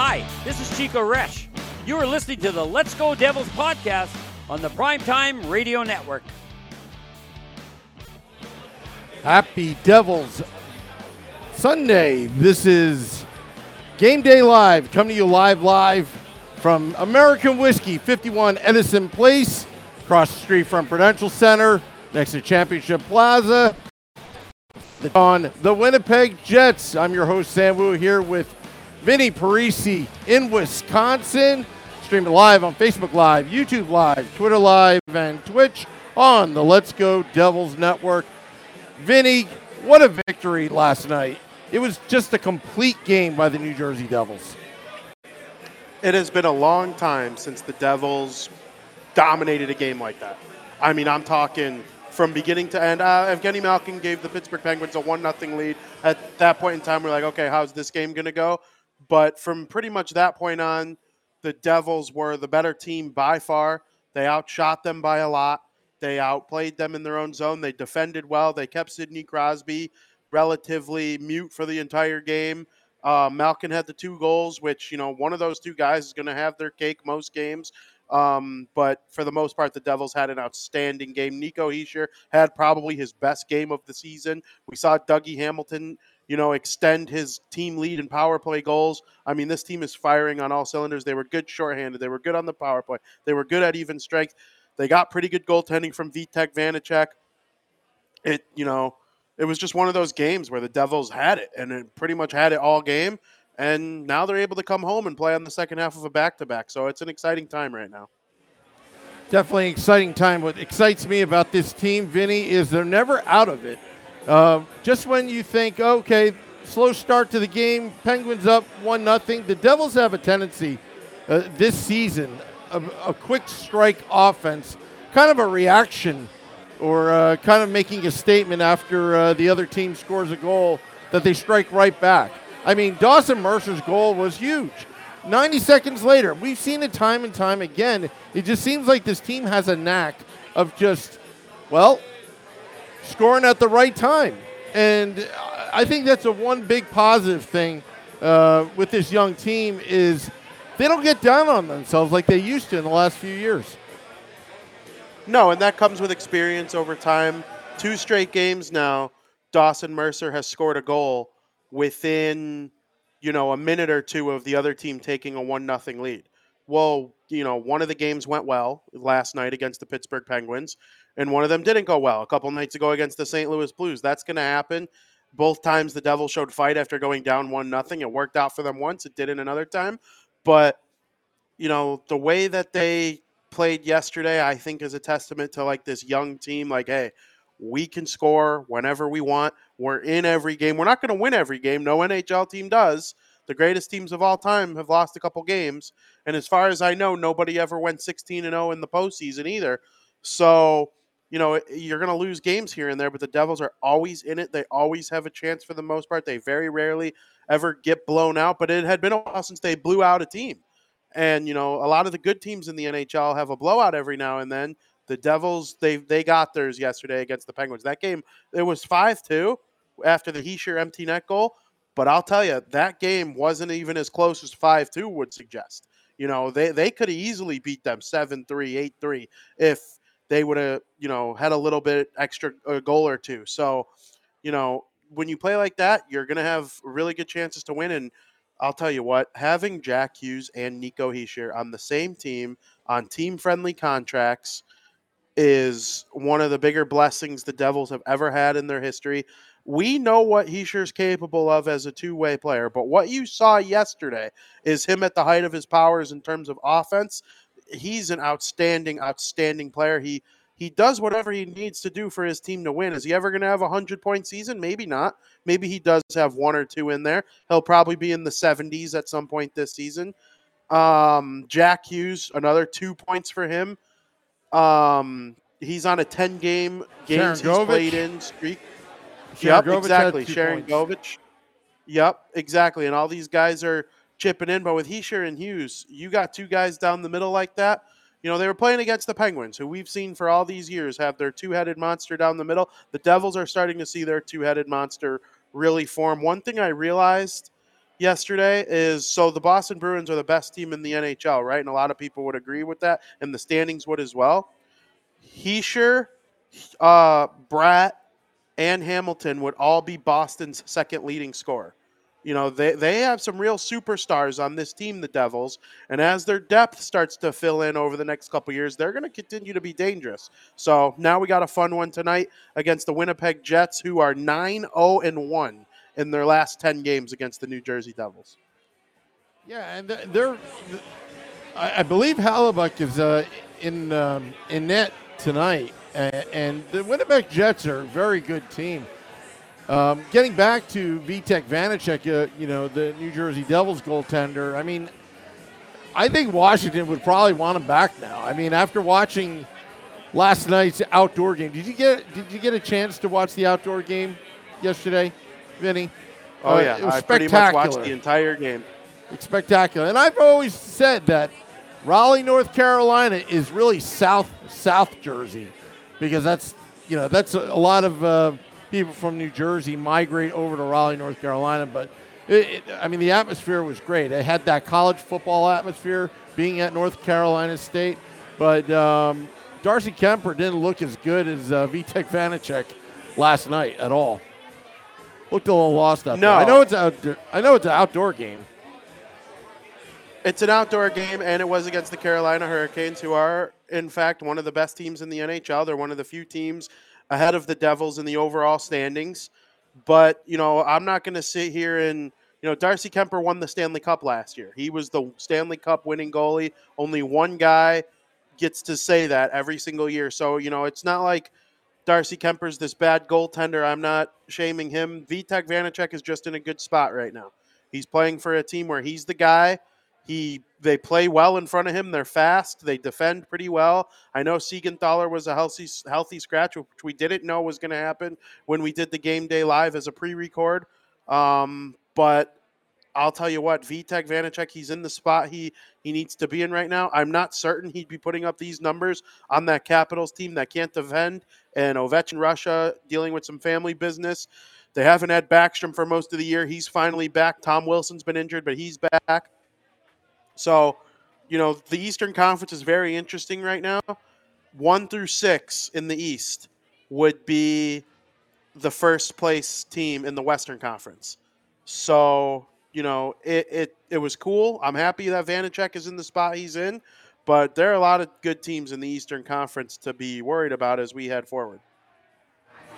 Hi, this is Chico Resch. You are listening to the Let's Go Devils podcast on the Primetime Radio Network. Happy Devils Sunday. This is Game Day Live, coming to you live, live from American Whiskey, 51 Edison Place, across the street from Prudential Center, next to Championship Plaza. On the Winnipeg Jets, I'm your host, Sam Wu, here with Vinny Parisi in Wisconsin. Streaming live on Facebook Live, YouTube Live, Twitter Live, and Twitch on the Let's Go Devils Network. Vinny, what a victory last night. It was just a complete game by the New Jersey Devils. It has been a long time since the Devils dominated a game like that. I mean, I'm talking from beginning to end. Uh, Evgeny Malkin gave the Pittsburgh Penguins a one nothing lead. At that point in time, we're like, okay, how's this game going to go? But from pretty much that point on, the Devils were the better team by far. They outshot them by a lot. They outplayed them in their own zone. They defended well. They kept Sidney Crosby relatively mute for the entire game. Uh, Malkin had the two goals, which, you know, one of those two guys is going to have their cake most games. Um, but for the most part, the Devils had an outstanding game. Nico Hischier had probably his best game of the season. We saw Dougie Hamilton you know, extend his team lead in power play goals. I mean, this team is firing on all cylinders. They were good shorthanded. They were good on the power play. They were good at even strength. They got pretty good goaltending from Vitek Vanecek. It, you know, it was just one of those games where the Devils had it and it pretty much had it all game. And now they're able to come home and play on the second half of a back to back. So it's an exciting time right now. Definitely an exciting time. What excites me about this team, Vinny, is they're never out of it. Uh, just when you think, okay, slow start to the game, Penguins up one nothing. The Devils have a tendency uh, this season of a quick strike offense, kind of a reaction, or uh, kind of making a statement after uh, the other team scores a goal that they strike right back. I mean, Dawson Mercer's goal was huge. 90 seconds later, we've seen it time and time again. It just seems like this team has a knack of just, well, scoring at the right time. And I think that's a one big positive thing uh, with this young team is they don't get down on themselves like they used to in the last few years. No, and that comes with experience over time. Two straight games now, Dawson Mercer has scored a goal within, you know, a minute or two of the other team taking a one nothing lead. Well, you know, one of the games went well last night against the Pittsburgh Penguins and one of them didn't go well a couple nights ago against the St. Louis Blues. That's going to happen. Both times the Devils showed fight after going down one nothing. It worked out for them once. It didn't another time. But you know the way that they played yesterday, I think, is a testament to like this young team. Like, hey, we can score whenever we want. We're in every game. We're not going to win every game. No NHL team does. The greatest teams of all time have lost a couple games, and as far as I know, nobody ever went 16 and 0 in the postseason either. So you know, eh, you're going to lose games here and there, but the Devils are always in it. They always have a chance for the most part. They very rarely ever get blown out, but it had been a while since they blew out a team. And, you know, a lot of the good teams in the NHL have a blowout every now and then. The Devils, they they got theirs yesterday against the Penguins. That game, it was 5 2 after the Hischier empty net goal. But I'll tell you, that game wasn't even as close as 5 2 would suggest. You know, they, they could have easily beat them 7 3, 8 3 if they would have, you know, had a little bit extra a goal or two. So, you know, when you play like that, you're going to have really good chances to win. And I'll tell you what, having Jack Hughes and Nico Hischier on the same team on team friendly contracts is one of the bigger blessings the Devils have ever had in their history. We know what Hischier's capable of as a two way player, but what you saw yesterday is him at the height of his powers in terms of offense. He's an outstanding, outstanding player. He he does whatever he needs to do for his team to win. Is he ever going to have a hundred point season? Maybe not. Maybe he does have one or two in there. He'll probably be in the 70s at some point this season. Um, Jack Hughes, another two points for him. Um, he's on a 10 game games he's played in streak. yep, exactly. Sharangovich. Yep, exactly. And all these guys are chipping in. But with Hischier and Hughes, you got two guys down the middle like that. You know, they were playing against the Penguins, who we've seen for all these years have their two headed monster down the middle. The Devils are starting to see their two headed monster really form. One thing I realized yesterday is so the Boston Bruins are the best team in the NHL, right? And a lot of people would agree with that, and the standings would as well. Hischier, uh, Bratt, and Hamilton would all be Boston's second leading scorer. You know, they, they have some real superstars on this team, the Devils. And as their depth starts to fill in over the next couple years, they're going to continue to be dangerous. So now we got a fun one tonight against the Winnipeg Jets, who are 9 0 and 1 in their last 10 games against the New Jersey Devils. Yeah, and they're, I believe Hellebuyck is uh, in, um, in net tonight. And the Winnipeg Jets are a very good team. Um, getting back to Vitek Vanecek, uh, you know, the New Jersey Devils goaltender, I mean, I think Washington would probably want him back now. I mean, after watching last night's outdoor game, did you get did you get a chance to watch the outdoor game yesterday, Vinny? Oh uh, yeah, I pretty much watched the entire game. It's spectacular, and I've always said that Raleigh, North Carolina, is really South South Jersey because that's you know that's a, a lot of. Uh, people from New Jersey migrate over to Raleigh, North Carolina. But it, it, I mean, the atmosphere was great. It had that college football atmosphere being at North Carolina State. But um, Darcy Kuemper didn't look as good as uh, Vitek Vanecek last night at all. Looked a little lost up no. there. I know it's out. I know it's an outdoor game. It's an outdoor game, and it was against the Carolina Hurricanes, who are, in fact, one of the best teams in the NHL. They're one of the few teams ahead of the Devils in the overall standings. But, you know, I'm not going to sit here and, you know, Darcy Kuemper won the Stanley Cup last year. He was the Stanley Cup winning goalie. Only one guy gets to say that every single year. So, you know, it's not like Darcy Kuemper's this bad goaltender. I'm not shaming him. Vitek Vanecek is just in a good spot right now. He's playing for a team where he's the guy he they play well in front of him. They're fast. They defend pretty well. I know Siegenthaler was a healthy healthy scratch, which we didn't know was going to happen when we did the game day live as a pre-record. Um, but I'll tell you what, Vitek Vanecek, he's in the spot he he needs to be in right now. I'm not certain he'd be putting up these numbers on that Capitals team that can't defend, and Ovechkin Russia dealing with some family business. They haven't had Backstrom for most of the year. He's finally back. Tom Wilson's been injured, but he's back. So, you know, the Eastern Conference is very interesting right now. One through six in the East would be the first place team in the Western Conference. So, you know, it, it, it was cool. I'm happy that Vanecek is in the spot he's in, but there are a lot of good teams in the Eastern Conference to be worried about as we head forward.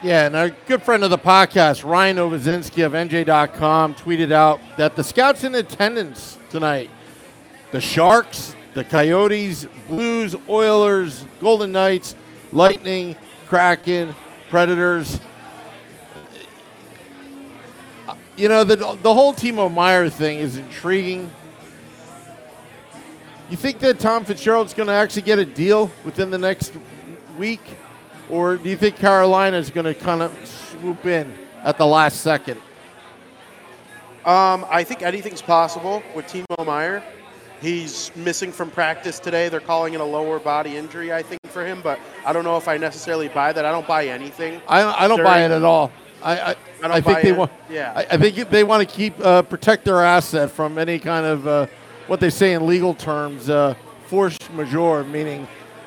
Yeah, and our good friend of the podcast, Ryan Novozinsky of NJ.com, tweeted out that the scouts in attendance tonight the Sharks, the Coyotes, Blues, Oilers, Golden Knights, Lightning, Kraken, Predators. You know, the, the whole Timo Meier thing is intriguing. You think that Tom Fitzgerald's going to actually get a deal within the next week? or do you think Carolina is going to kind of swoop in at the last second? Um, I think anything's possible with Timo Meier. He's missing from practice today. They're calling it a lower body injury, I think, for him. But I don't know if I necessarily buy that. I don't buy anything. I, I don't buy it at all. I, I, I don't I think buy they it. want. Yeah. I, I think they want to keep uh, protect their asset from any kind of uh, what they say in legal terms, uh, force majeure, meaning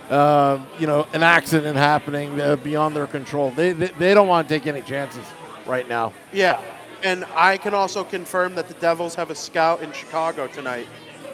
uh, you know an accident happening uh, beyond their control. They, they they don't want to take any chances right now. Yeah, and I can also confirm that the Devils have a scout in Chicago tonight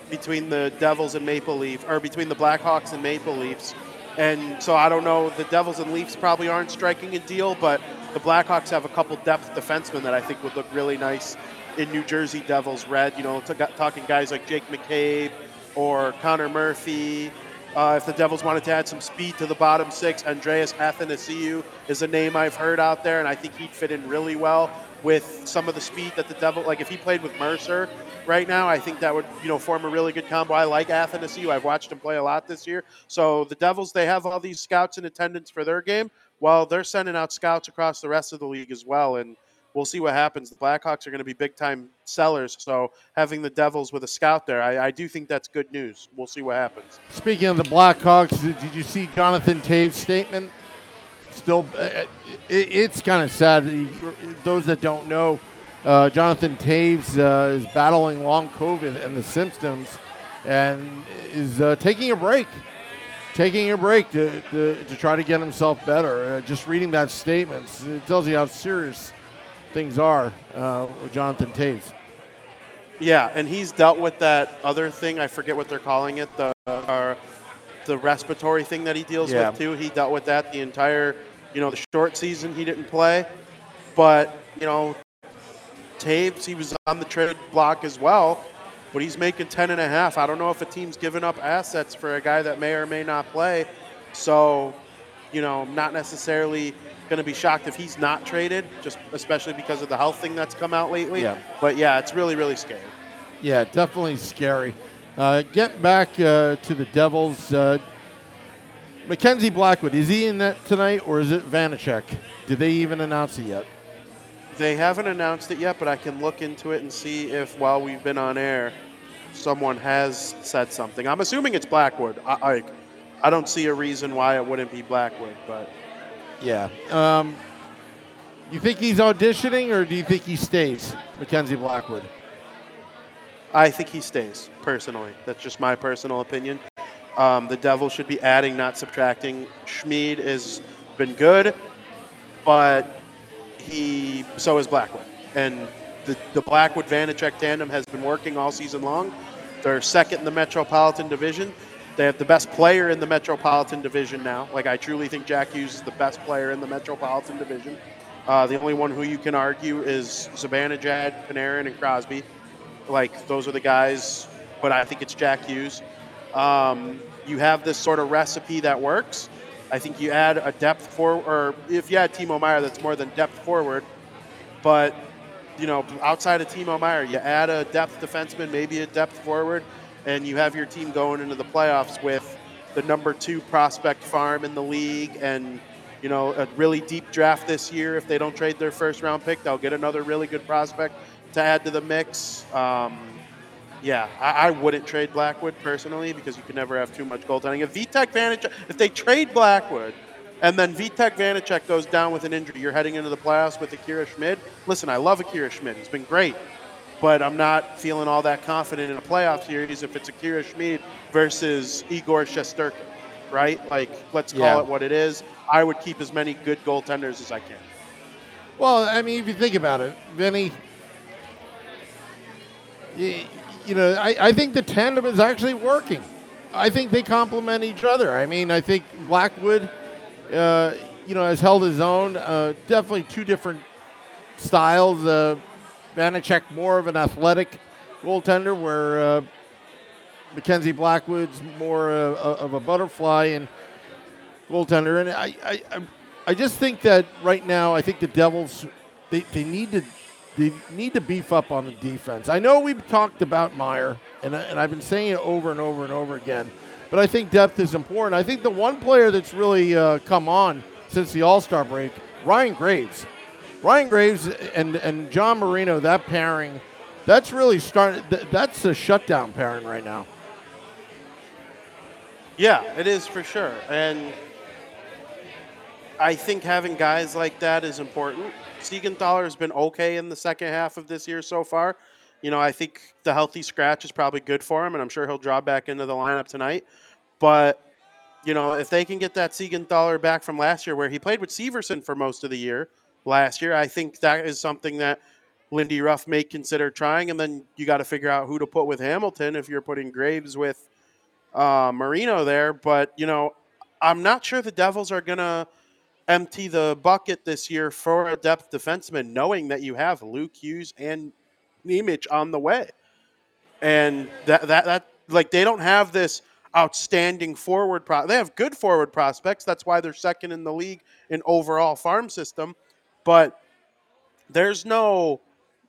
between the Devils and Maple Leaf, or between the Blackhawks and Maple Leafs. And so I don't know. The Devils and Leafs probably aren't striking a deal, but the Blackhawks have a couple depth defensemen that I think would look really nice in New Jersey Devils red. You know, talking guys like Jake McCabe or Connor Murphy. Uh, if the Devils wanted to add some speed to the bottom six, Andreas Athanasiou is a name I've heard out there, and I think he'd fit in really well with some of the speed that the Devil. Like if he played with Mercer right now, I think that would you know form a really good combo. I like Athanasiou. I've watched him play a lot this year. So the Devils they have all these scouts in attendance for their game. Well, they're sending out scouts across the rest of the league as well, and we'll see what happens. The Blackhawks are going to be big time sellers, so having the Devils with a scout there, I, I do think that's good news. We'll see what happens. Speaking of the Blackhawks, did you see Jonathan Toews' statement? Still, uh, it, it's kind of sad. Those that don't know, uh, Jonathan Toews uh, is battling long COVID and the symptoms, and is uh, taking a break. Taking a break to, to, to try to get himself better. Uh, just reading that statement, it tells you how serious things are uh, with Jonathan Toews. Yeah, and he's dealt with that other thing. I forget what they're calling it. The uh, the respiratory thing that he deals Yeah. with too. He dealt with that the entire, you know, the short season he didn't play, but you know, Toews he was on the trade block as well, but he's making ten and a half. I don't know if a team's giving up assets for a guy that may or may not play. So, you know, not necessarily going to be shocked if he's not traded, just especially because of the health thing that's come out lately. Yeah. But yeah, it's really really scary. Yeah, definitely scary. Uh, get back uh, to the Devils. Uh, Mackenzie Blackwood, is he in that tonight or is it Vanecek? Did they even announce it yet? They haven't announced it yet, but I can look into it and see if, while we've been on air, someone has said something. I'm assuming it's Blackwood. I, I, I don't see a reason why it wouldn't be Blackwood, but Yeah. Um, you think he's auditioning or do you think he stays, Mackenzie Blackwood? I think he stays, personally. That's just my personal opinion. Um, the Devil should be adding, not subtracting. Schmid has been good, but he so is Blackwood. And the, the Blackwood Vanecek tandem has been working all season long. They're second in the Metropolitan Division. They have the best player in the Metropolitan Division now. Like, I truly think Jack Hughes is the best player in the Metropolitan Division. Uh, the only one who you can argue is Zibanejad, Panarin, and Crosby. Like, those are the guys, but I think it's Jack Hughes. Um, you have this sort of recipe that works. I think you add a depth for, or if you add Timo Meier, that's more than depth forward. But you know, outside of Timo Meier, you add a depth defenseman, maybe a depth forward, and you have your team going into the playoffs with the number two prospect farm in the league, and you know, a really deep draft this year. If they don't trade their first round pick, they'll get another really good prospect to add to the mix. Um, yeah, I, I wouldn't trade Blackwood personally because you can never have too much goaltending. If Vitek Vanecek, if they trade Blackwood and then Vitek Vanecek goes down with an injury, you're heading into the playoffs with Akira Schmid. Listen, I love Akira Schmid. He's been great. But I'm not feeling all that confident in a playoff series if it's Akira Schmid versus Igor Shesterkin, right? Like, let's call Yeah. it what it is. I would keep as many good goaltenders as I can. Well, I mean, if you think about it, Vinny, you, know, I, I think the tandem is actually working. I think they complement each other. I mean, I think Blackwood, uh, you know, has held his own. Uh, definitely two different styles. Uh, Vanecek more of an athletic goaltender, where uh, Mackenzie Blackwood's more uh, of a butterfly and goaltender. And I, I, I just think that right now, I think the Devils they, they need to they need to beef up on the defense. I know we've talked about Meier, and, I- and I've been saying it over and over and over again. But I think depth is important. I think the one player that's really uh, come on since the All Star break, Ryan Graves. Ryan Graves and and John Marino, that pairing, that's really starting. Th- that's a shutdown pairing right now. Yeah, it is for sure. And I think having guys like that is important. Siegenthaler has been okay in the second half of this year so far. You know, I think the healthy scratch is probably good for him, and I'm sure he'll draw back into the lineup tonight. But, you know, if they can get that Siegenthaler back from last year, where he played with Severson for most of the year last year, I think that is something that Lindy Ruff may consider trying. And then you got to figure out who to put with Hamilton if you're putting Graves with uh, Marino there. But, you know, I'm not sure the Devils are going to empty the bucket this year for a depth defenseman, knowing that you have Luke Hughes and Nemec on the way. And that, that, that, like, they don't have this outstanding forward pro. They have good forward prospects. That's why they're second in the league in overall farm system. But there's no,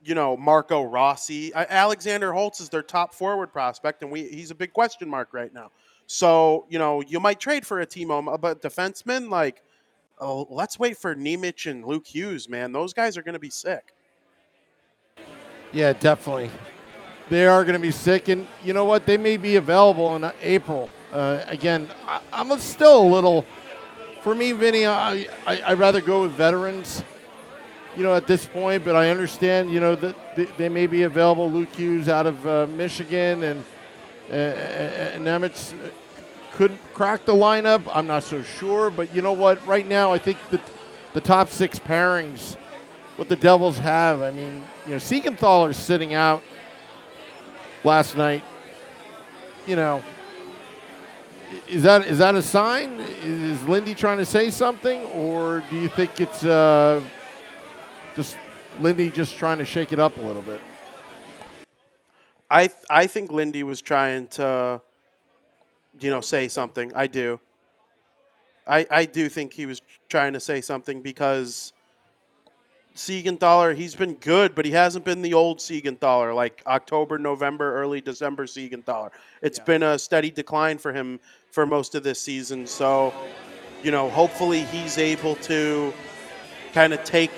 you know, Marco Rossi. Alexander Holtz is their top forward prospect, and we he's a big question mark right now. So you know, you might trade for a Timo, but defenseman like oh, let's wait for Nemec and Luke Hughes, man. Those guys are going to be sick. Yeah, definitely. They are going to be sick, and you know what? They may be available in April. Uh, again, I, am still a little. For me, Vinny, I, I I'd rather go with veterans. You know, at this point, but I understand. You know that they, they may be available. Luke Hughes out of uh, Michigan and uh, and Nemec could crack the lineup. I'm not so sure, but you know what? Right now, I think the the top six pairings, what the Devils have. I mean, you know, Siegenthaler's sitting out last night. You know, is that is that a sign? Is Lindy trying to say something, or do you think it's uh, just Lindy just trying to shake it up a little bit? I I think Lindy was trying to you know, say something. I do. I I do think he was trying to say something because Siegenthaler, he's been good, but he hasn't been the old Siegenthaler, like October, November, early December Siegenthaler. It's yeah. been a steady decline for him for most of this season. So, you know, hopefully he's able to kind of take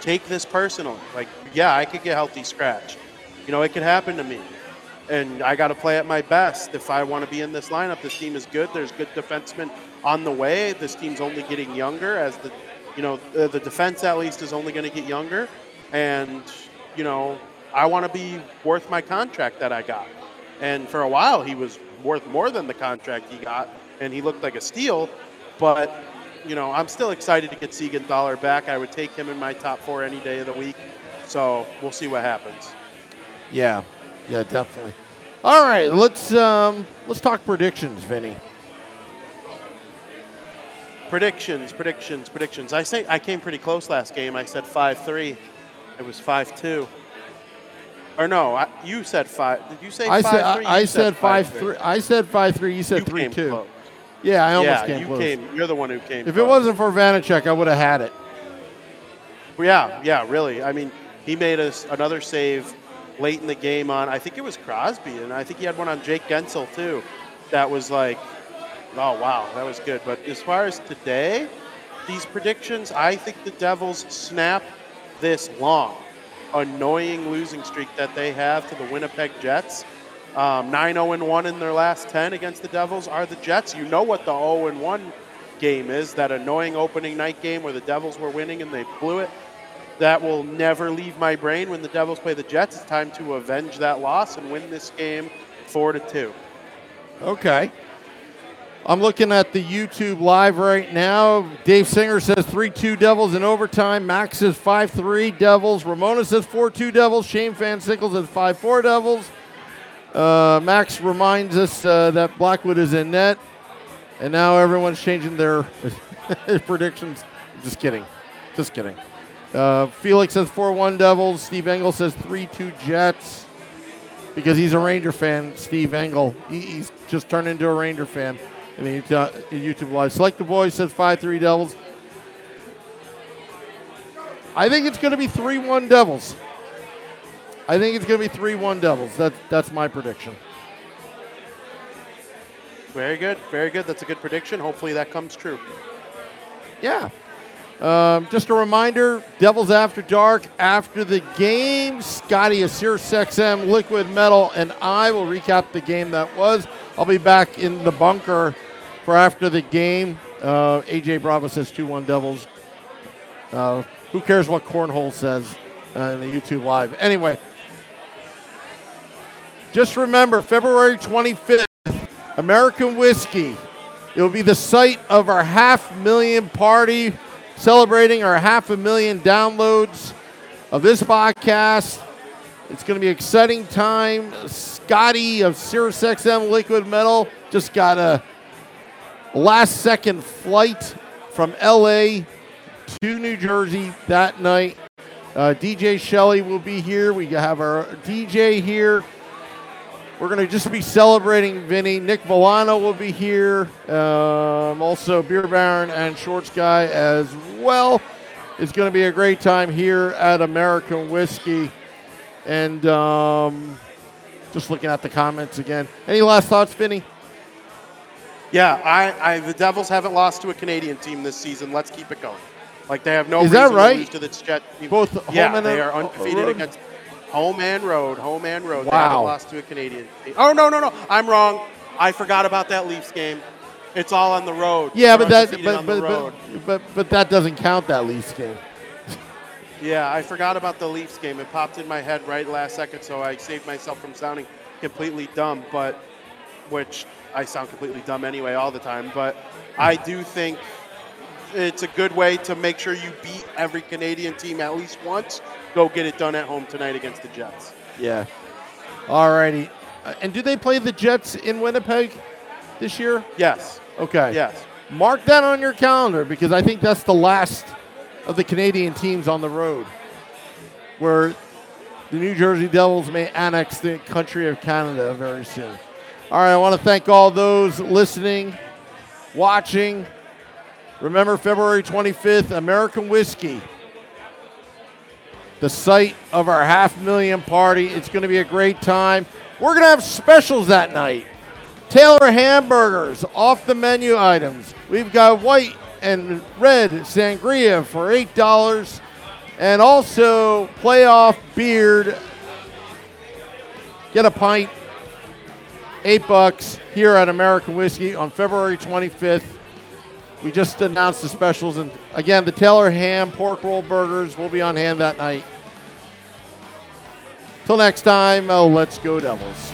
take this personal. Like, yeah, I could get healthy scratch. You know, it could happen to me and I got to play at my best if I want to be in this lineup. This team is good. There's good defensemen on the way. This team's only getting younger as the, you know, the, the defense at least is only going to get younger, and you know, I want to be worth my contract that I got. And for a while, he was worth more than the contract he got, and he looked like a steal. But you know, I'm still excited to get Siegenthaler back. I would take him in my top four any day of the week. So we'll see what happens. Yeah, yeah, definitely. All right, let's um, let's talk predictions, Vinny. Predictions, predictions, predictions. I say I came pretty close last game. I said five three. It was five two. Or no, I, you said five. Did you say I five said, three? I, I said five three. I said five three. You said you three two. Close. Yeah, I almost yeah, came you close. Came, you're the one who came. If close. it wasn't for Vanecek, I would have had it. Yeah, yeah, really. I mean, he made us another save late in the game on, I think it was Crosby, and I think he had one on Jake Guentzel too. That was like, oh wow, that was good. But as far as today, these predictions, I think the Devils snap this long, annoying losing streak that they have to the Winnipeg Jets. Um, 9 0 1 in their last 10 against the Devils are the Jets. You know what the 0 1 game is that annoying opening night game where the Devils were winning and they blew it that will never leave my brain when the Devils play the Jets. It's time to avenge that loss and win this game four to two. Okay. I'm looking at the YouTube live right now. Dave Singer says 3 2 Devils in overtime. Max says 5 3 Devils. Ramona says 4 2 Devils. Shane Van Sickle says 5 4 Devils. Uh, Max reminds us uh, that Blackwood is in net. And now everyone's changing their predictions. Just kidding. Just kidding. Uh, Felix says 4 1 Devils. Steve Engel says 3 2 Jets because he's a Ranger fan. Steve Engel. He, he's just turned into a Ranger fan in the YouTube Live. Select the Boys says 5 3 Devils. I think it's going to be 3 1 Devils. I think it's going to be 3 1 Devils. That's, that's my prediction. Very good. Very good. That's a good prediction. Hopefully that comes true. Yeah. Um, just a reminder Devils After Dark after the game. Scotty of Sirius XM Liquid Metal and I will recap the game that was. I'll be back in the bunker for after the game. Uh, AJ Bravo says 2 1 Devils. Uh, who cares what Cornhole says uh, in the YouTube Live? Anyway, just remember February 25th, American Whiskey. It'll be the site of our half million party celebrating our half a million downloads of this podcast. It's going to be an exciting time. Scotty of Sirius XM Liquid Metal just got a last second flight from LA to New Jersey that night. Uh, DJ Shelley will be here. We have our DJ here. We're going to just be celebrating Vinny. Nick Volano will be here. Um, also, Beer Baron and Shorts Guy as well. It's going to be a great time here at American Whiskey. And um, just looking at the comments again. Any last thoughts, Vinny? Yeah, I, I the Devils haven't lost to a Canadian team this season. Let's keep it going. Like they have no Is reason that right? to lose to the Jet. Both home yeah, and they are undefeated against home and road. Home and road. They haven't lost to a Canadian. Oh no no no! I'm wrong. I forgot about that Leafs game. It's all on the road. Yeah, They're but that but, but, road. but, but but that doesn't count that Leafs game. Yeah, I forgot about the Leafs game. It popped in my head right last second, so I saved myself from sounding completely dumb, but which I sound completely dumb anyway all the time. But I do think it's a good way to make sure you beat every Canadian team at least once. Go get it done at home tonight against the Jets. Yeah. Alrighty. Uh, and do they play the Jets in Winnipeg this year? Yes, Okay. yes. Mark that on your calendar because I think that's the last of the Canadian teams on the road where the New Jersey Devils may annex the country of Canada very soon. All right, I want to thank all those listening, watching. Remember, February 25th, American Whiskey, the site of our half million party. It's going to be a great time. We're going to have specials that night. Taylor hamburgers, off the menu items. We've got white and red sangria for $8. And also playoff beard. Get a pint, eight bucks here at American Whiskey on February 25th. We just announced the specials. And again, the Taylor ham, pork roll burgers will be on hand that night. Till next time, oh, let's go Devils.